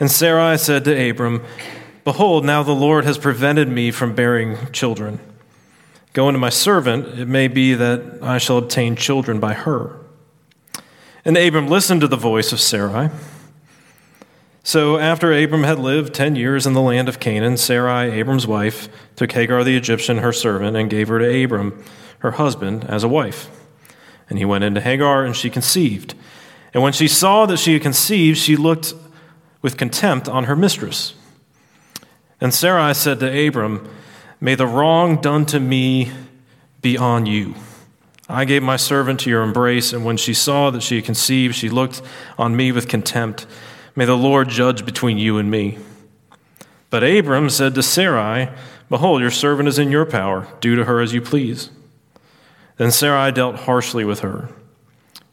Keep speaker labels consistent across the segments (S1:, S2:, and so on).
S1: And Sarai said to Abram, Behold, now the Lord has prevented me from bearing children. Go unto my servant, it may be that I shall obtain children by her. And Abram listened to the voice of Sarai. So after Abram had lived ten years in the land of Canaan, Sarai, Abram's wife, took Hagar the Egyptian, her servant, and gave her to Abram, her husband, as a wife. And he went into Hagar, and she conceived. And when she saw that she had conceived, she looked with contempt on her mistress. And Sarai said to Abram, May the wrong done to me be on you. I gave my servant to your embrace, and when she saw that she had conceived, she looked on me with contempt. May the Lord judge between you and me. But Abram said to Sarai, Behold, your servant is in your power. Do to her as you please. Then Sarai dealt harshly with her,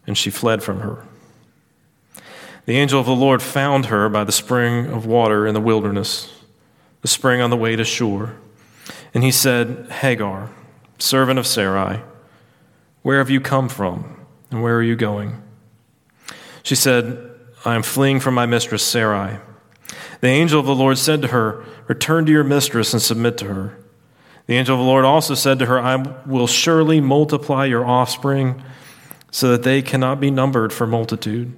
S1: and she fled from her. The angel of the Lord found her by the spring of water in the wilderness, the spring on the way to Shur. And he said, Hagar, servant of Sarai, where have you come from, and where are you going? She said, I am fleeing from my mistress Sarai. The angel of the Lord said to her, Return to your mistress and submit to her. The angel of the Lord also said to her, I will surely multiply your offspring so that they cannot be numbered for multitude.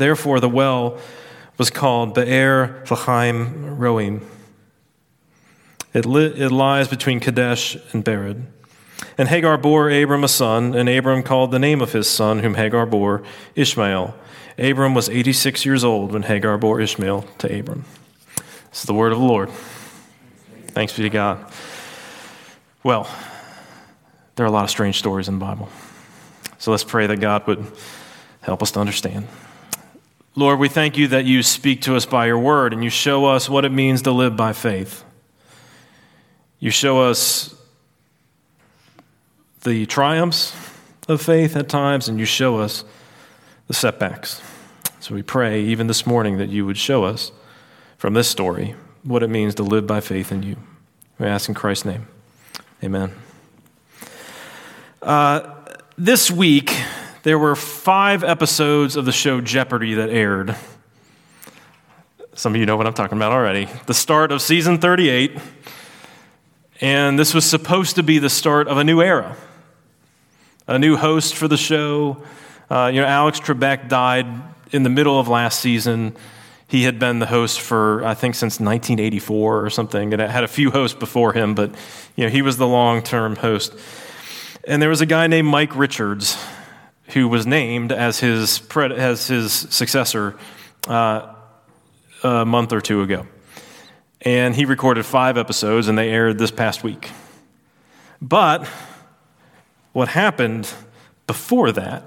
S1: Therefore, the well was called Be'er Lachaim Roim. It, li- it lies between Kadesh and Bered. And Hagar bore Abram a son, and Abram called the name of his son, whom Hagar bore, Ishmael. Abram was 86 years old when Hagar bore Ishmael to Abram. This is the word of the Lord. Thanks be to God. Well, there are a lot of strange stories in the Bible. So let's pray that God would help us to understand. Lord, we thank you that you speak to us by your word and you show us what it means to live by faith. You show us the triumphs of faith at times, and you show us the setbacks. So we pray, even this morning, that you would show us from this story what it means to live by faith in you. We ask in Christ's name. Amen. Uh, this week, there were five episodes of the show Jeopardy that aired. Some of you know what I'm talking about already. The start of season 38, and this was supposed to be the start of a new era. A new host for the show. Uh, you know, Alex Trebek died in the middle of last season. He had been the host for, I think, since 1984 or something, and it had a few hosts before him, but you know, he was the long term host. And there was a guy named Mike Richards who was named as his, as his successor uh, a month or two ago. And he recorded five episodes, and they aired this past week. But what happened before that,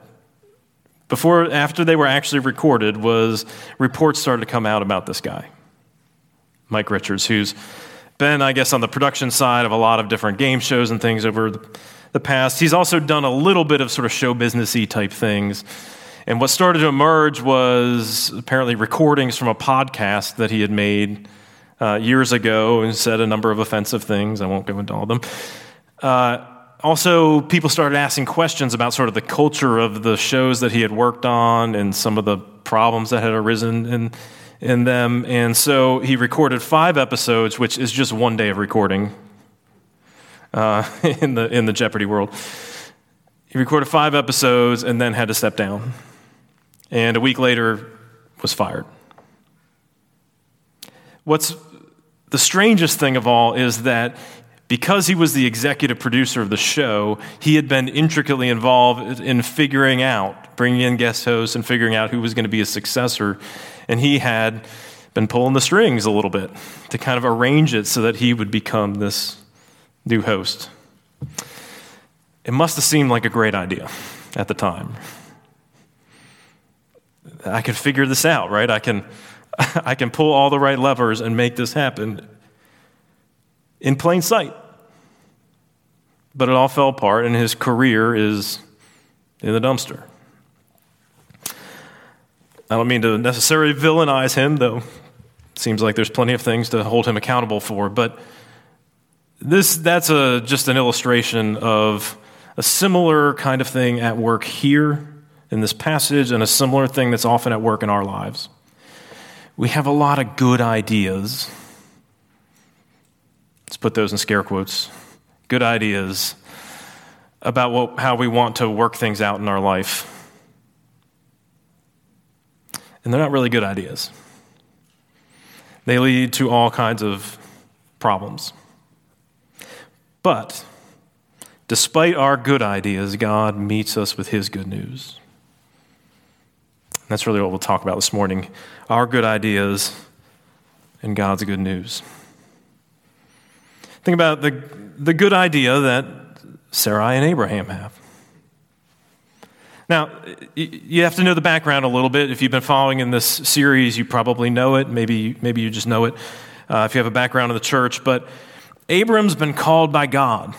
S1: before after they were actually recorded, was reports started to come out about this guy, Mike Richards, who's been, I guess, on the production side of a lot of different game shows and things over the the past. He's also done a little bit of sort of show businessy type things. And what started to emerge was apparently recordings from a podcast that he had made uh, years ago and said a number of offensive things. I won't go into all of them. Uh, also, people started asking questions about sort of the culture of the shows that he had worked on and some of the problems that had arisen in, in them. And so he recorded five episodes, which is just one day of recording uh, in, the, in the Jeopardy world. He recorded five episodes and then had to step down. And a week later, was fired. What's the strangest thing of all is that because he was the executive producer of the show, he had been intricately involved in figuring out, bringing in guest hosts and figuring out who was going to be his successor. And he had been pulling the strings a little bit to kind of arrange it so that he would become this new host. It must have seemed like a great idea at the time. I can figure this out, right? I can, I can pull all the right levers and make this happen in plain sight. But it all fell apart, and his career is in the dumpster. I don't mean to necessarily villainize him, though it seems like there's plenty of things to hold him accountable for. But this, that's a, just an illustration of a similar kind of thing at work here in this passage, and a similar thing that's often at work in our lives. We have a lot of good ideas. Let's put those in scare quotes. Good ideas about what, how we want to work things out in our life. And they're not really good ideas. They lead to all kinds of problems. But despite our good ideas, God meets us with His good news. That's really what we'll talk about this morning our good ideas and God's good news. Think about the, the good idea that Sarai and Abraham have. Now, you have to know the background a little bit. If you've been following in this series, you probably know it. Maybe, maybe you just know it uh, if you have a background in the church. But Abram's been called by God.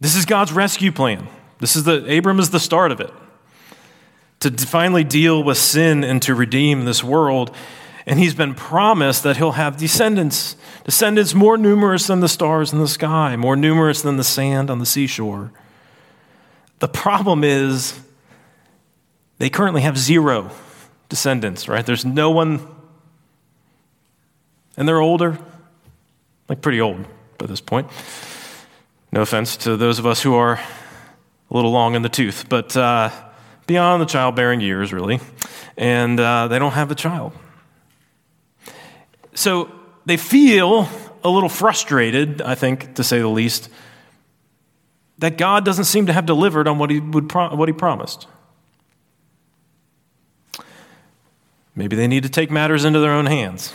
S1: This is God's rescue plan. This is the Abram is the start of it to finally deal with sin and to redeem this world. And he's been promised that he'll have descendants, descendants more numerous than the stars in the sky, more numerous than the sand on the seashore. The problem is they currently have zero descendants, right? There's no one, and they're older, like pretty old by this point. No offense to those of us who are a little long in the tooth, but. Uh, beyond the childbearing years, really, and uh, they don't have a child. So they feel a little frustrated, I think, to say the least, that God doesn't seem to have delivered on what he, would pro- what he promised. Maybe they need to take matters into their own hands.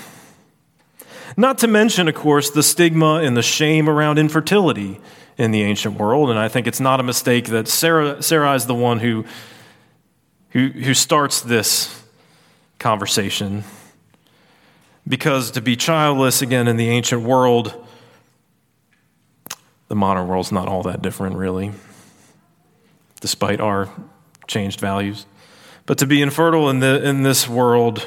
S1: Not to mention, of course, the stigma and the shame around infertility in the ancient world. And I think it's not a mistake that Sarah, Sarah is the one who who, who starts this conversation. Because to be childless, again, in the ancient world, the modern world's not all that different, really, despite our changed values. But to be infertile in, the, in this world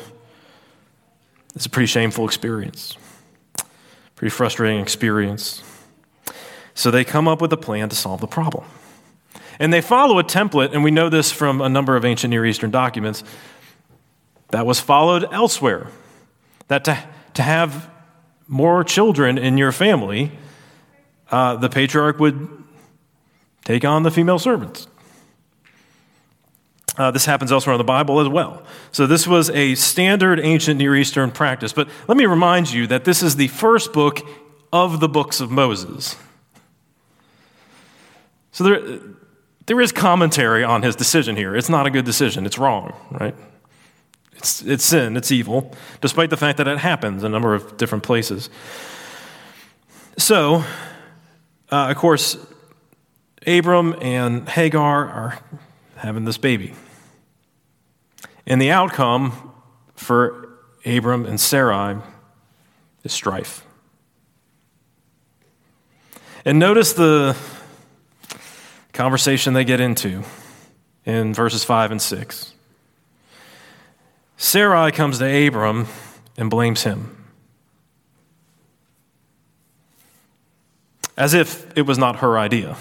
S1: is a pretty shameful experience, pretty frustrating experience. So they come up with a plan to solve the problem. And they follow a template, and we know this from a number of ancient Near Eastern documents, that was followed elsewhere. That to, to have more children in your family, uh, the patriarch would take on the female servants. Uh, this happens elsewhere in the Bible as well. So, this was a standard ancient Near Eastern practice. But let me remind you that this is the first book of the books of Moses. So, there, there is commentary on his decision here. It's not a good decision, it's wrong, right? It's, it's sin, it's evil, despite the fact that it happens in a number of different places. So, uh, of course, Abram and Hagar are having this baby. And the outcome for Abram and Sarai is strife. And notice the conversation they get into in verses 5 and 6. Sarai comes to Abram and blames him. As if it was not her idea.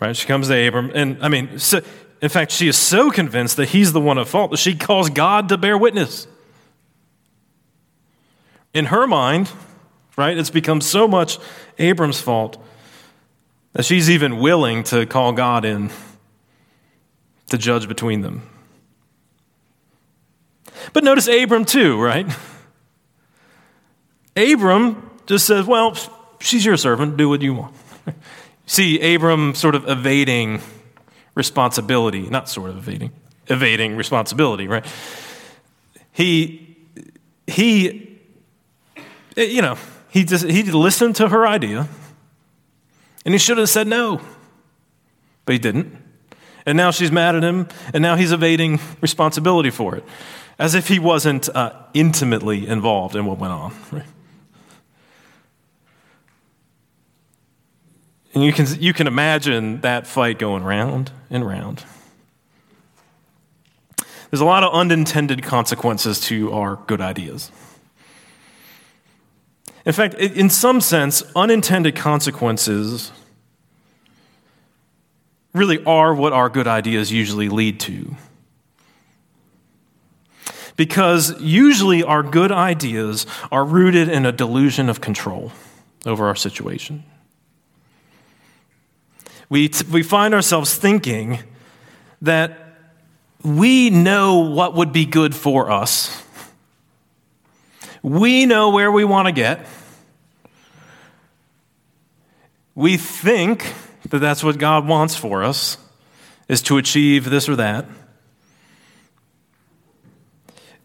S1: Right? She comes to Abram, and I mean, so, in fact, she is so convinced that he's the one at fault that she calls God to bear witness. In her mind, right? It's become so much Abram's fault that she's even willing to call God in to judge between them. But notice Abram too, right? Abram just says, Well, she's your servant, do what you want. See, Abram sort of evading responsibility, not sort of evading, evading responsibility, right? He, he, you know, he, just, he listened to her idea, and he should have said no, but he didn't. And now she's mad at him, and now he's evading responsibility for it, as if he wasn't uh, intimately involved in what went on. Right? And you can, you can imagine that fight going round and round. There's a lot of unintended consequences to our good ideas. In fact, in some sense, unintended consequences really are what our good ideas usually lead to. Because usually our good ideas are rooted in a delusion of control over our situation. We, t- we find ourselves thinking that we know what would be good for us. We know where we want to get. We think that that's what God wants for us is to achieve this or that.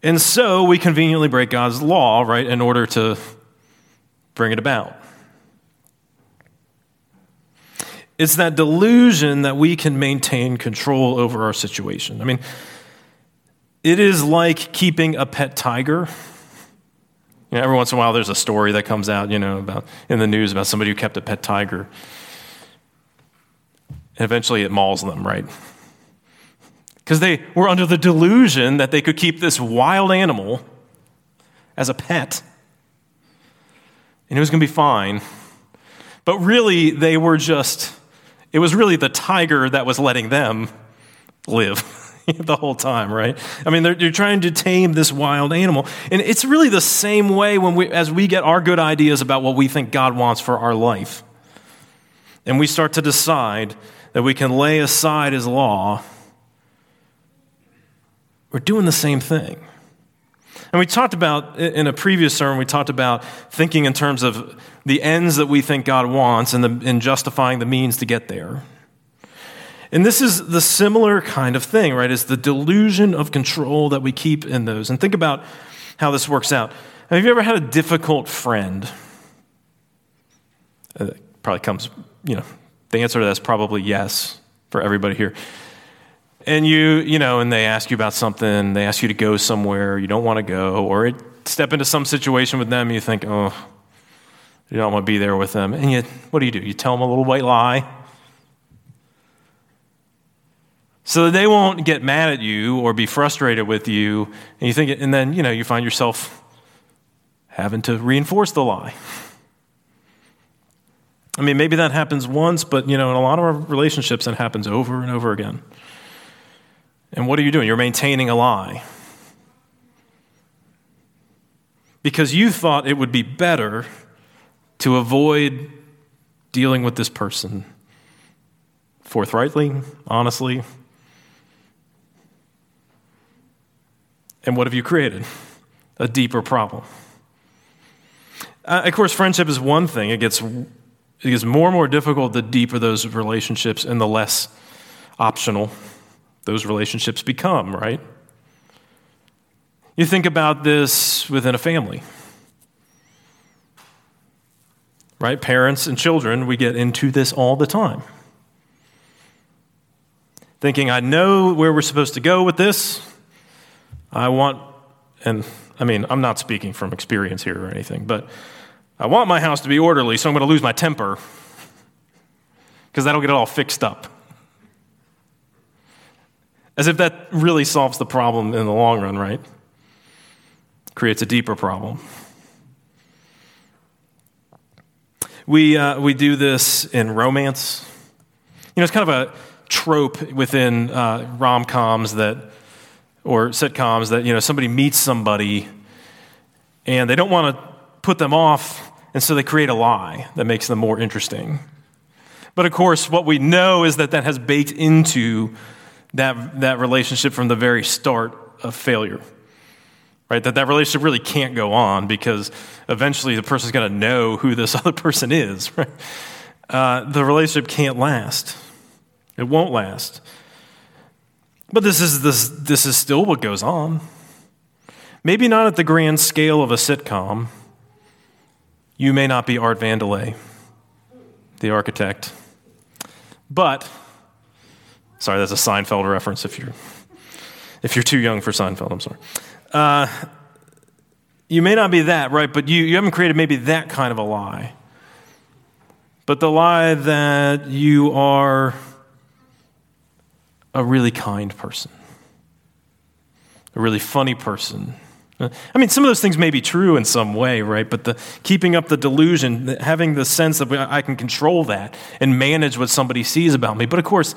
S1: And so we conveniently break God's law, right, in order to bring it about. It's that delusion that we can maintain control over our situation. I mean, it is like keeping a pet tiger. You know, every once in a while, there's a story that comes out, you know, about in the news about somebody who kept a pet tiger. And eventually, it mauls them, right? Because they were under the delusion that they could keep this wild animal as a pet, and it was going to be fine. But really, they were just it was really the tiger that was letting them live the whole time, right? I mean, they're, they're, trying to tame this wild animal. And it's really the same way when we, as we get our good ideas about what we think God wants for our life. And we start to decide that we can lay aside his law, we're doing the same thing. And we talked about, in a previous sermon, we talked about thinking in terms of the ends that we think God wants and, the, and justifying the means to get there. And this is the similar kind of thing, right? Is the delusion of control that we keep in those. And think about how this works out. Have you ever had a difficult friend? Uh, probably comes, you know, the answer to that is probably yes for everybody here and you, you know, and they ask you about something, they ask you to go somewhere you don't want to go, or it, step into some situation with them, you think, oh, you don't want to be there with them. And you, what do you do? You tell them a little white lie. So that they won't get mad at you or be frustrated with you. And you think, and then, you know, you find yourself having to reinforce the lie. I mean, maybe that happens once, but, you know, in a lot of our relationships, that happens over and over again. And what are you doing? You're maintaining a lie. Because you thought it would be better to avoid dealing with this person forthrightly, honestly. And what have you created? A deeper problem. Uh, of course, friendship is one thing. It gets, it gets more and more difficult the deeper those relationships and the less optional those relationships become, right? You think about this within a family. Right? Parents and children, we get into this all the time. Thinking, I know where we're supposed to go with this. I want, and I mean, I'm not speaking from experience here or anything, but I want my house to be orderly, so I'm going to lose my temper because that'll get it all fixed up. As if that really solves the problem in the long run, right? Creates a deeper problem. We, uh, we do this in romance. You know, it's kind of a trope within uh, rom coms that, or sitcoms that, you know, somebody meets somebody and they don't want to put them off, and so they create a lie that makes them more interesting. But of course, what we know is that that has baked into that, that relationship from the very start of failure. Right? That that relationship really can't go on because eventually the person's going to know who this other person is. Right? Uh, the relationship can't last. It won't last. But this is, this, this is still what goes on. Maybe not at the grand scale of a sitcom. You may not be Art Vandelay, the architect. But Sorry, that's a Seinfeld reference if you're, if you're too young for Seinfeld, I'm sorry. Uh, you may not be that, right? But you, you haven't created maybe that kind of a lie. But the lie that you are a really kind person, a really funny person. I mean, some of those things may be true in some way, right? But the keeping up the delusion, having the sense that I can control that and manage what somebody sees about me. But of course,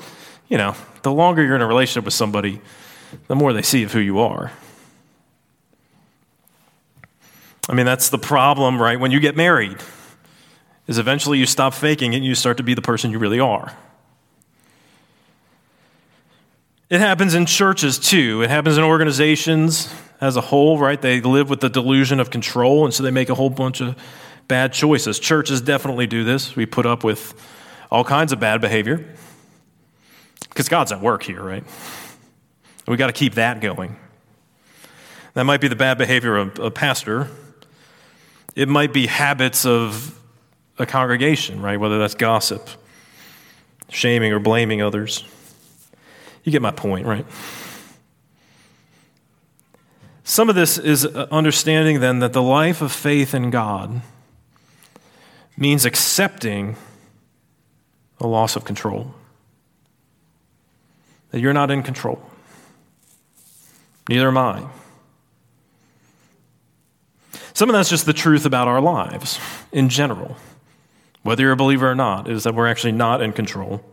S1: you know, the longer you're in a relationship with somebody, the more they see of who you are. I mean, that's the problem, right? When you get married, is eventually you stop faking it and you start to be the person you really are. It happens in churches too. It happens in organizations as a whole, right? They live with the delusion of control, and so they make a whole bunch of bad choices. Churches definitely do this. We put up with all kinds of bad behavior because God's at work here, right? We got to keep that going. That might be the bad behavior of a pastor it might be habits of a congregation, right? Whether that's gossip, shaming, or blaming others. You get my point, right? Some of this is understanding then that the life of faith in God means accepting a loss of control. That you're not in control. Neither am I. Some of that's just the truth about our lives in general, whether you're a believer or not, is that we're actually not in control.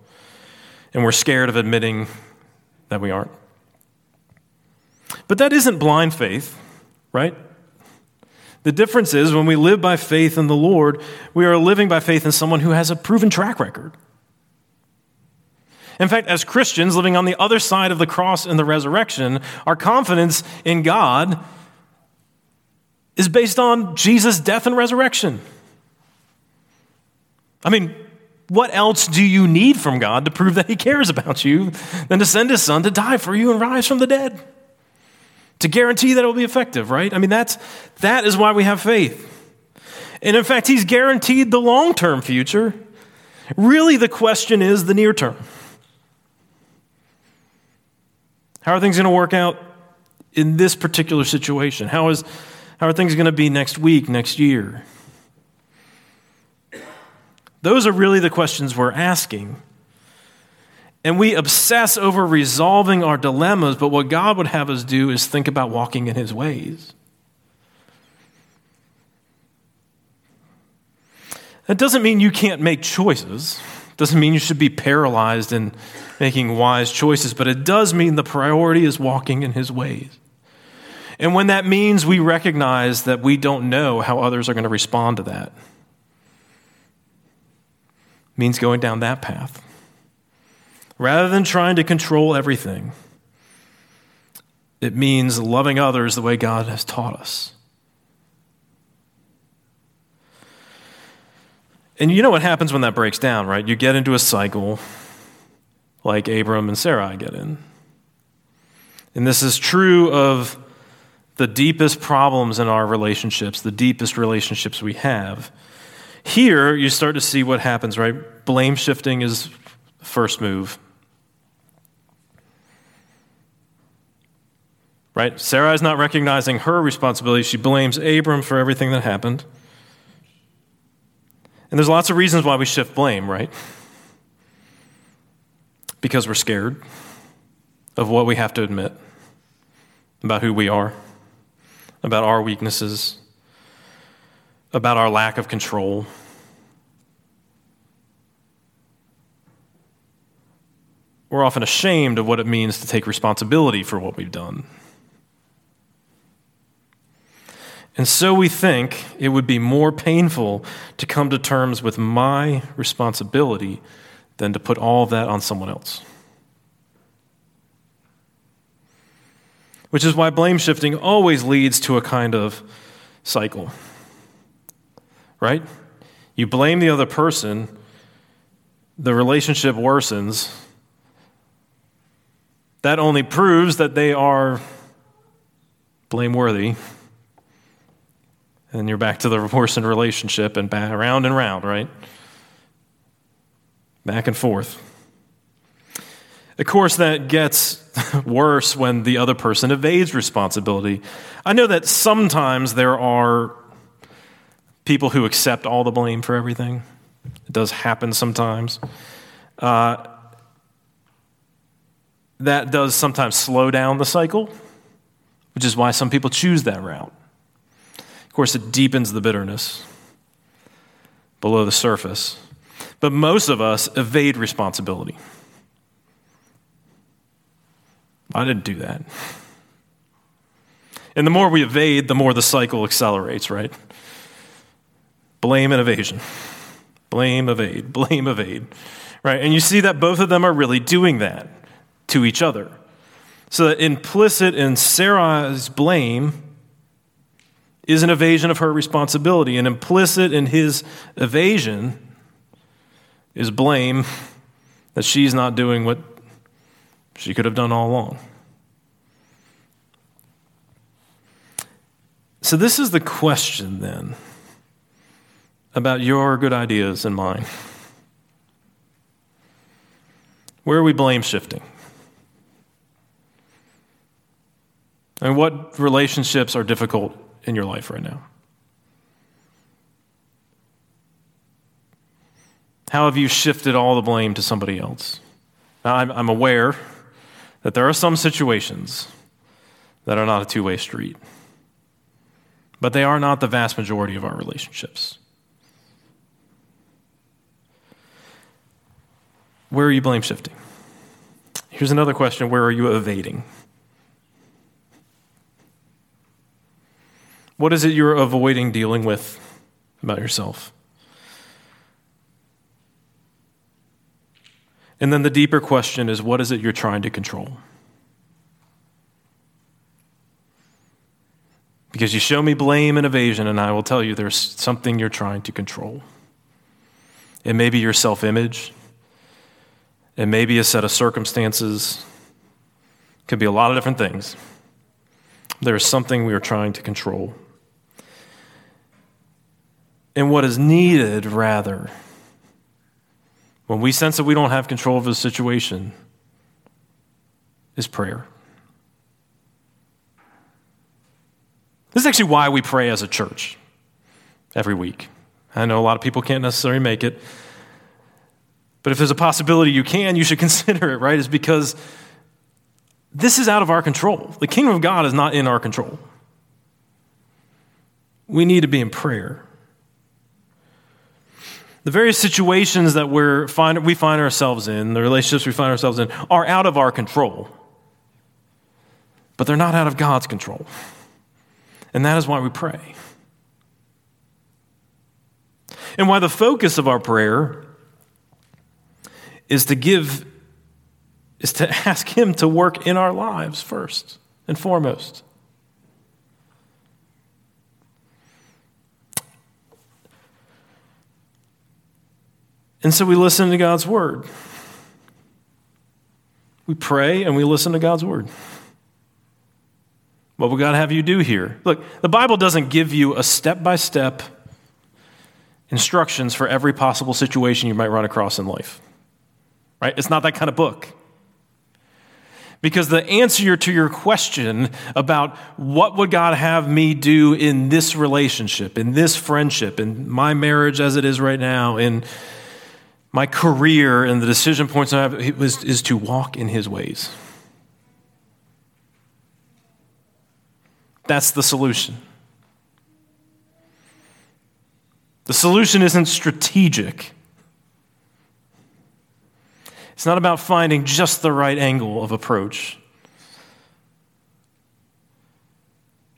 S1: And we're scared of admitting that we aren't. But that isn't blind faith, right? The difference is when we live by faith in the Lord, we are living by faith in someone who has a proven track record. In fact, as Christians living on the other side of the cross and the resurrection, our confidence in God is based on Jesus' death and resurrection. I mean, what else do you need from God to prove that He cares about you than to send His Son to die for you and rise from the dead? To guarantee that it will be effective, right? I mean, that's, that is why we have faith. And in fact, He's guaranteed the long term future. Really, the question is the near term. How are things going to work out in this particular situation? How is how are things going to be next week, next year? Those are really the questions we're asking. And we obsess over resolving our dilemmas, but what God would have us do is think about walking in His ways. That doesn't mean you can't make choices. Doesn't mean you should be paralyzed in making wise choices, but it does mean the priority is walking in His ways. And when that means we recognize that we don't know how others are going to respond to that, means going down that path. Rather than trying to control everything, it means loving others the way God has taught us. And you know what happens when that breaks down, right? You get into a cycle like Abram and Sarai get in. And this is true of the deepest problems in our relationships, the deepest relationships we have. Here, you start to see what happens, right? Blame shifting is first move. Right? Sarah is not recognizing her responsibility. She blames Abram for everything that happened. And there's lots of reasons why we shift blame, right? Because we're scared of what we have to admit about who we are about our weaknesses, about our lack of control. We're often ashamed of what it means to take responsibility for what we've done. And so we think it would be more painful to come to terms with my responsibility than to put all that on someone else. Which is why blame shifting always leads to a kind of cycle. Right? You blame the other person, the relationship worsens. That only proves that they are blameworthy. And you're back to the worsened relationship and back, around and round, right? Back and forth. Of course, that gets worse when the other person evades responsibility. I know that sometimes there are people who accept all the blame for everything. It does happen sometimes. Uh, that does sometimes slow down the cycle, which is why some people choose that route. Of course, it deepens the bitterness below the surface. But most of us evade responsibility. I didn't do that. And the more we evade, the more the cycle accelerates, right? Blame and evasion. Blame, evade, blame, evade. Right? And you see that both of them are really doing that to each other. So that implicit in Sarah's blame is an evasion of her responsibility, and implicit in his evasion is blame that she's not doing what she could have done all along. So, this is the question then about your good ideas and mine. Where are we blame shifting? And what relationships are difficult in your life right now? How have you shifted all the blame to somebody else? Now, I'm, I'm aware that there are some situations that are not a two way street, but they are not the vast majority of our relationships. Where are you blame shifting? Here's another question where are you evading? What is it you're avoiding dealing with about yourself? And then the deeper question is what is it you're trying to control? Because you show me blame and evasion, and I will tell you there's something you're trying to control. It may be your self image, it may be a set of circumstances, it could be a lot of different things. There's something we are trying to control. And what is needed, rather, when we sense that we don't have control of the situation, is prayer. This is actually why we pray as a church every week. I know a lot of people can't necessarily make it, but if there's a possibility you can, you should consider it, right? Is because this is out of our control. The kingdom of God is not in our control. We need to be in prayer the various situations that we're find, we find ourselves in, the relationships we find ourselves in, are out of our control. But they're not out of God's control. And that is why we pray. And why the focus of our prayer is to give, is to ask Him to work in our lives first and foremost. And so we listen to God's word. We pray and we listen to God's word. What would God have you do here? Look, the Bible doesn't give you a step by step instructions for every possible situation you might run across in life. Right? It's not that kind of book. Because the answer to your question about what would God have me do in this relationship, in this friendship, in my marriage as it is right now, in my career and the decision points I have was, is to walk in his ways. That's the solution. The solution isn't strategic. It's not about finding just the right angle of approach.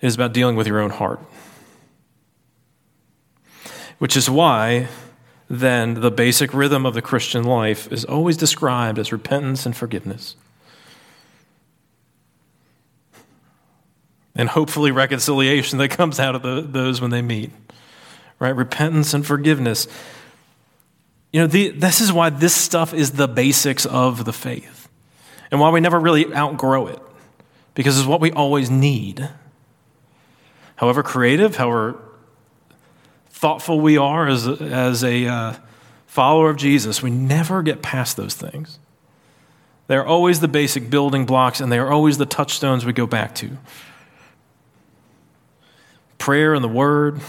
S1: It is about dealing with your own heart. Which is why then the basic rhythm of the Christian life is always described as repentance and forgiveness. And hopefully, reconciliation that comes out of the, those when they meet. Right? Repentance and forgiveness. You know, the, this is why this stuff is the basics of the faith. And why we never really outgrow it. Because it's what we always need. However creative, however thoughtful we are as, as a uh, follower of Jesus, we never get past those things. They are always the basic building blocks, and they are always the touchstones we go back to prayer and the word,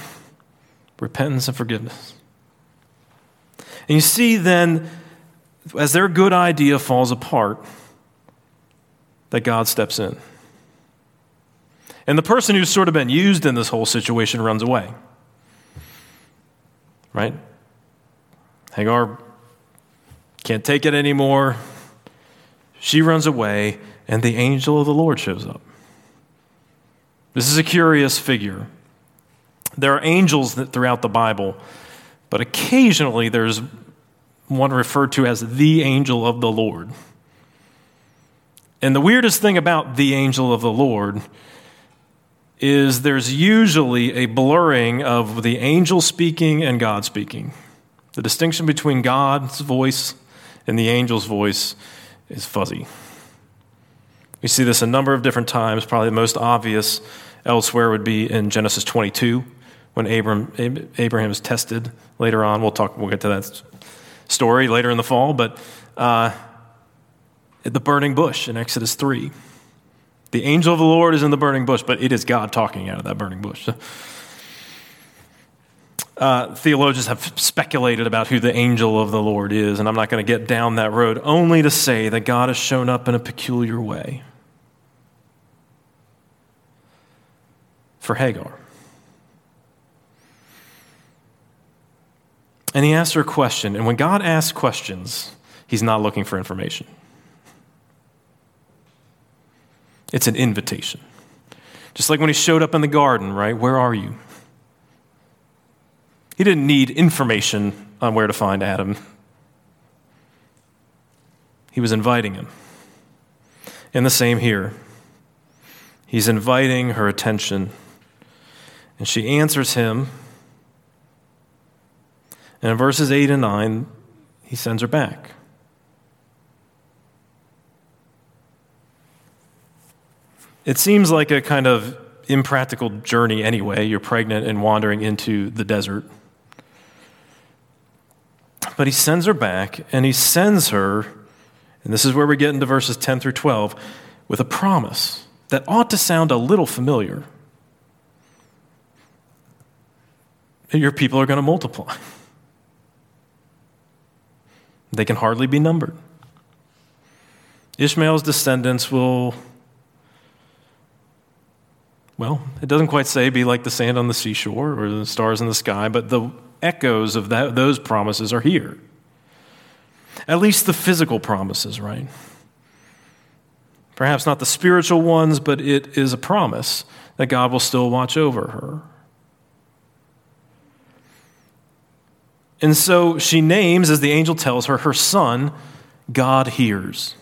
S1: repentance and forgiveness. And you see then, as their good idea falls apart, that God steps in. And the person who's sort of been used in this whole situation runs away. Right? Hagar can't take it anymore. She runs away, and the angel of the Lord shows up. This is a curious figure. There are angels throughout the Bible, but occasionally there's one referred to as the angel of the Lord. And the weirdest thing about the angel of the Lord is there's usually a blurring of the angel speaking and God speaking. The distinction between God's voice and the angel's voice is fuzzy. We see this a number of different times. Probably the most obvious elsewhere would be in Genesis 22 when Abram, Abraham is tested. Later on, we'll talk. We'll get to that story later in the fall. But uh, the burning bush in Exodus 3. The angel of the Lord is in the burning bush, but it is God talking out of that burning bush. Uh, theologians have speculated about who the angel of the Lord is, and I'm not going to get down that road, only to say that God has shown up in a peculiar way for Hagar. And he asks her a question, and when God asks questions, he's not looking for information. It's an invitation. Just like when he showed up in the garden, right? Where are you? He didn't need information on where to find Adam. He was inviting him. And the same here. He's inviting her attention. And she answers him. And in verses 8 and 9, he sends her back. It seems like a kind of impractical journey anyway. You're pregnant and wandering into the desert. But he sends her back, and he sends her, and this is where we get into verses 10 through 12, with a promise that ought to sound a little familiar. Your people are going to multiply. They can hardly be numbered. Ishmael's descendants will well, it doesn't quite say be like the sand on the seashore or the stars in the sky, but the echoes of that, those promises are here. At least the physical promises, right? Perhaps not the spiritual ones, but it is a promise that God will still watch over her. And so she names, as the angel tells her, her son, God hears.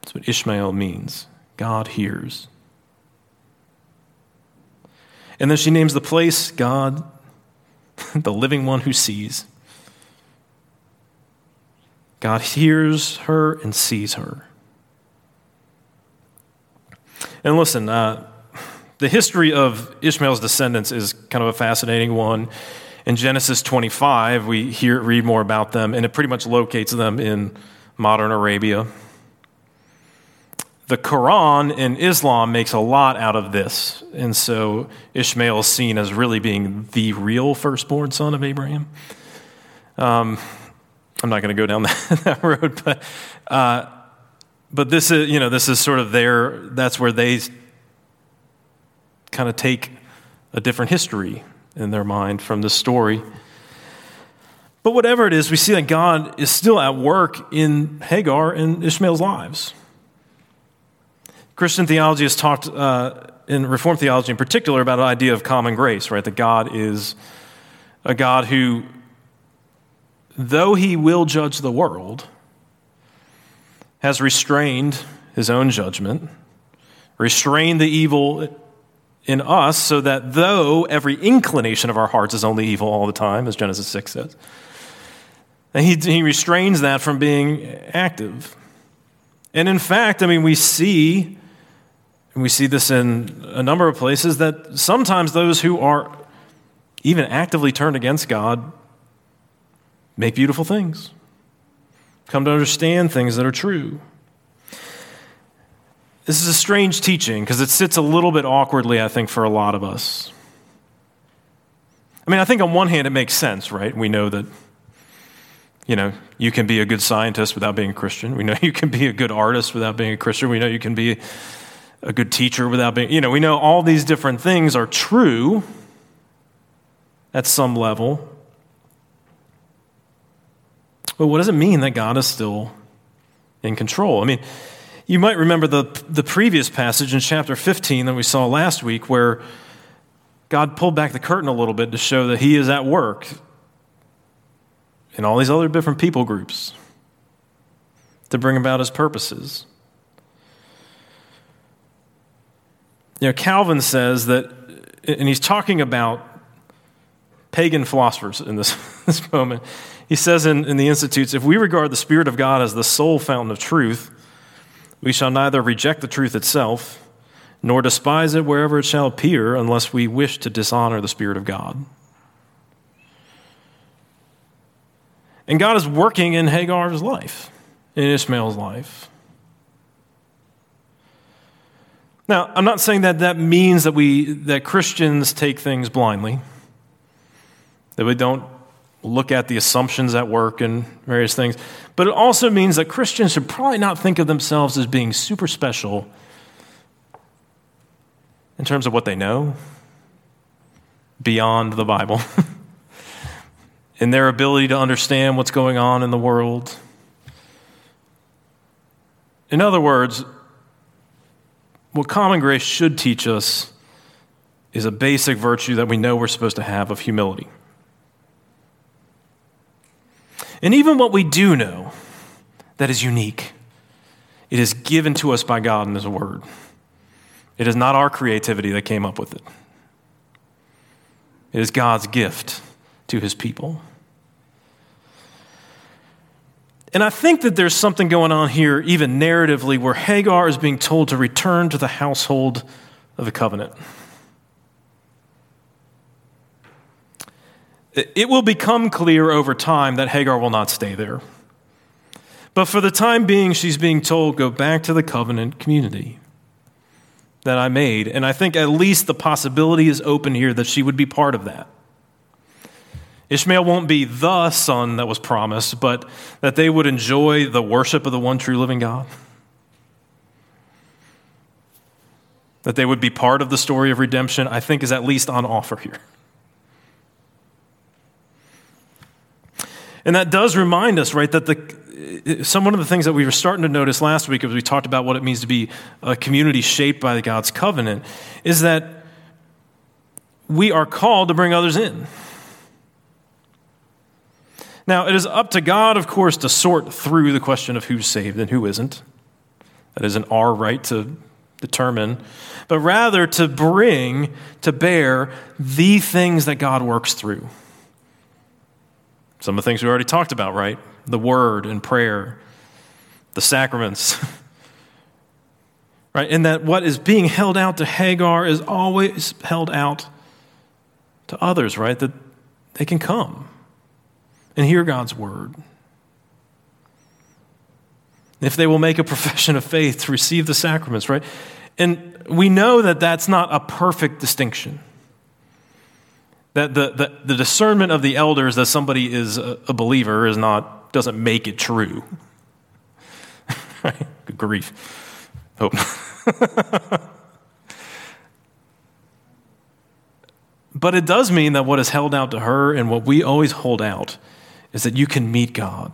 S1: That's what Ishmael means. God hears. And then she names the place God, the living one who sees. God hears her and sees her. And listen, uh, the history of Ishmael's descendants is kind of a fascinating one. In Genesis 25, we hear, read more about them, and it pretty much locates them in modern Arabia. The Quran in Islam makes a lot out of this. And so Ishmael is seen as really being the real firstborn son of Abraham. Um, I'm not going to go down that, that road, but, uh, but this is, you know, this is sort of their, that's where they kind of take a different history in their mind from this story. But whatever it is, we see that God is still at work in Hagar and Ishmael's lives. Christian theology has talked, uh, in Reformed theology in particular, about an idea of common grace, right? That God is a God who, though he will judge the world, has restrained his own judgment, restrained the evil in us, so that though every inclination of our hearts is only evil all the time, as Genesis 6 says, and he, he restrains that from being active. And in fact, I mean, we see and we see this in a number of places that sometimes those who are even actively turned against God make beautiful things. come to understand things that are true. This is a strange teaching because it sits a little bit awkwardly, I think, for a lot of us. I mean, I think on one hand it makes sense, right? We know that, you know, you can be a good scientist without being a Christian. We know you can be a good artist without being a Christian. We know you can be a good teacher without being, you know, we know all these different things are true at some level. But what does it mean that God is still in control? I mean, you might remember the, the previous passage in chapter 15 that we saw last week where God pulled back the curtain a little bit to show that He is at work in all these other different people groups to bring about His purposes. You know, Calvin says that, and he's talking about pagan philosophers in this, this moment. He says in, in the Institutes if we regard the Spirit of God as the sole fountain of truth, we shall neither reject the truth itself nor despise it wherever it shall appear unless we wish to dishonor the Spirit of God. And God is working in Hagar's life, in Ishmael's life. Now, I'm not saying that that means that we that Christians take things blindly. That we don't look at the assumptions at work and various things. But it also means that Christians should probably not think of themselves as being super special in terms of what they know beyond the Bible, in their ability to understand what's going on in the world. In other words, what common grace should teach us is a basic virtue that we know we're supposed to have of humility. And even what we do know that is unique, it is given to us by God in His Word. It is not our creativity that came up with it, it is God's gift to His people. And I think that there's something going on here, even narratively, where Hagar is being told to return to the household of the covenant. It will become clear over time that Hagar will not stay there. But for the time being, she's being told, go back to the covenant community that I made. And I think at least the possibility is open here that she would be part of that. Ishmael won't be the son that was promised, but that they would enjoy the worship of the one true living God. That they would be part of the story of redemption, I think is at least on offer here. And that does remind us, right, that the, some one of the things that we were starting to notice last week as we talked about what it means to be a community shaped by God's covenant is that we are called to bring others in. Now, it is up to God, of course, to sort through the question of who's saved and who isn't. That isn't our right to determine, but rather to bring to bear the things that God works through. Some of the things we already talked about, right? The word and prayer, the sacraments. right? And that what is being held out to Hagar is always held out to others, right? That they can come and hear God's word. If they will make a profession of faith to receive the sacraments, right? And we know that that's not a perfect distinction that the, the, the, discernment of the elders that somebody is a, a believer is not doesn't make it true. right? Good grief. Hope. but it does mean that what is held out to her and what we always hold out is that you can meet God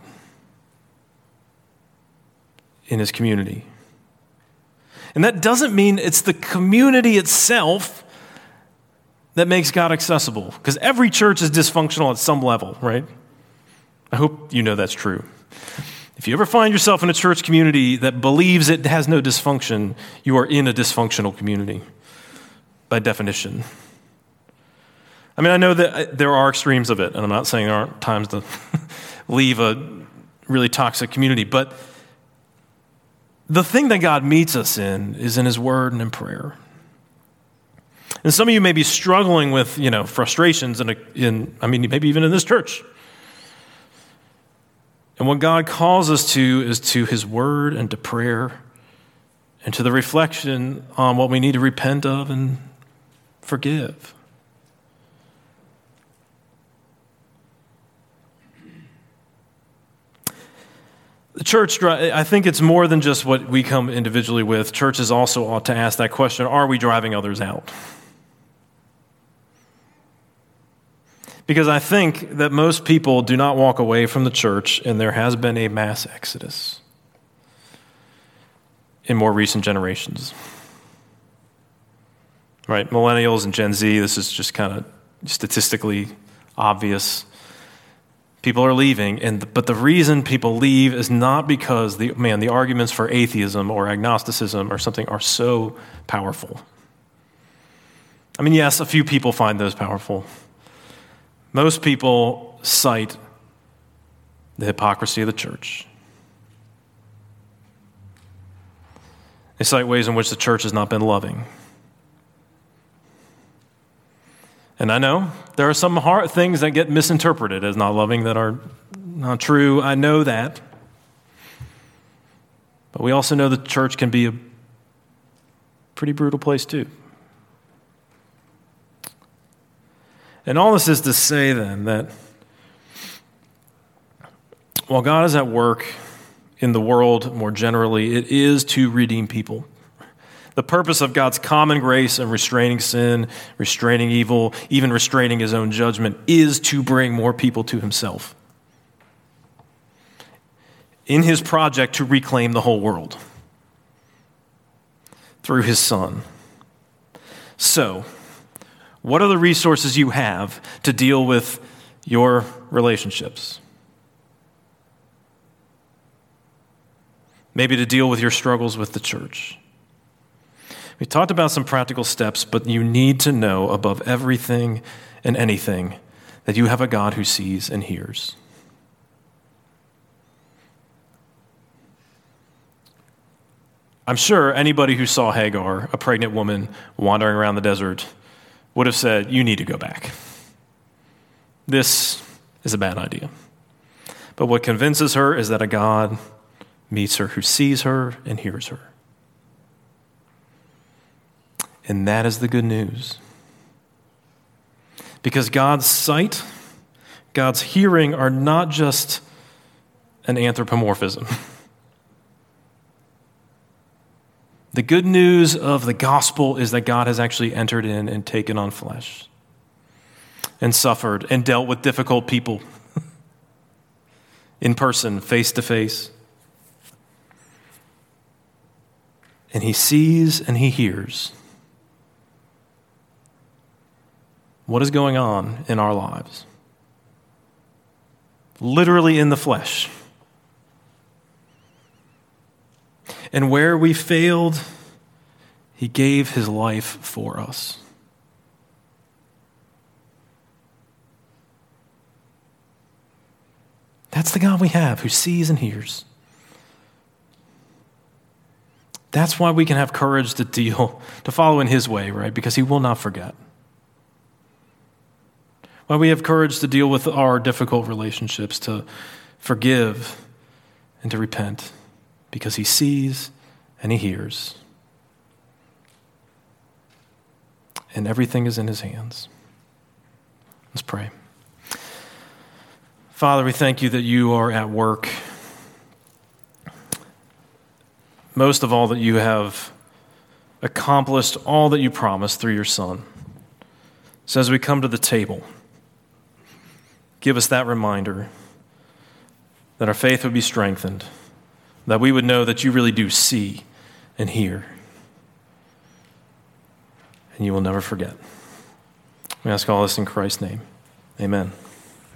S1: in his community. And that doesn't mean it's the community itself that makes God accessible. Because every church is dysfunctional at some level, right? I hope you know that's true. If you ever find yourself in a church community that believes it has no dysfunction, you are in a dysfunctional community by definition. I mean, I know that uh, there are extremes of it, and I'm not saying there aren't times to leave a really toxic community, but the thing that God meets us in is in His Word and in prayer. And some of you may be struggling with, you know, frustrations in, in I mean, maybe even in this church. And what God calls us to is to His Word and to prayer and to the reflection on what we need to repent of and forgive. Church, I think it's more than just what we come individually with. Churches also ought to ask that question are we driving others out? Because I think that most people do not walk away from the church, and there has been a mass exodus in more recent generations. Right? Millennials and Gen Z, this is just kind of statistically obvious. People are leaving, and but the reason people leave is not because the man the arguments for atheism or agnosticism or something are so powerful. I mean, yes, a few people find those powerful. Most people cite the hypocrisy of the church. They cite ways in which the church has not been loving. And I know there are some hard things that get misinterpreted as not loving that are not true. I know that. But we also know the church can be a pretty brutal place, too. And all this is to say then that while God is at work in the world more generally, it is to redeem people. The purpose of God's common grace and restraining sin, restraining evil, even restraining his own judgment, is to bring more people to himself. In his project to reclaim the whole world through his son. So, what are the resources you have to deal with your relationships? Maybe to deal with your struggles with the church. We talked about some practical steps, but you need to know above everything and anything that you have a God who sees and hears. I'm sure anybody who saw Hagar, a pregnant woman wandering around the desert, would have said, You need to go back. This is a bad idea. But what convinces her is that a God meets her who sees her and hears her. And that is the good news. Because God's sight, God's hearing are not just an anthropomorphism. The good news of the gospel is that God has actually entered in and taken on flesh and suffered and dealt with difficult people in person, face to face. And he sees and he hears what is going on in our lives, literally in the flesh. And where we failed, he gave his life for us. That's the God we have who sees and hears. That's why we can have courage to deal, to follow in his way, right? Because he will not forget. Why we have courage to deal with our difficult relationships, to forgive and to repent because he sees and he hears. And everything is in his hands. Let's pray. Father, we thank you that you are at work. Most of all, that you have accomplished all that you promised through your Son. So as we come to the table, give us that reminder that our faith would be strengthened that we would know that you really do see and hear. And you will never forget. We ask all this in Christ's name. Amen.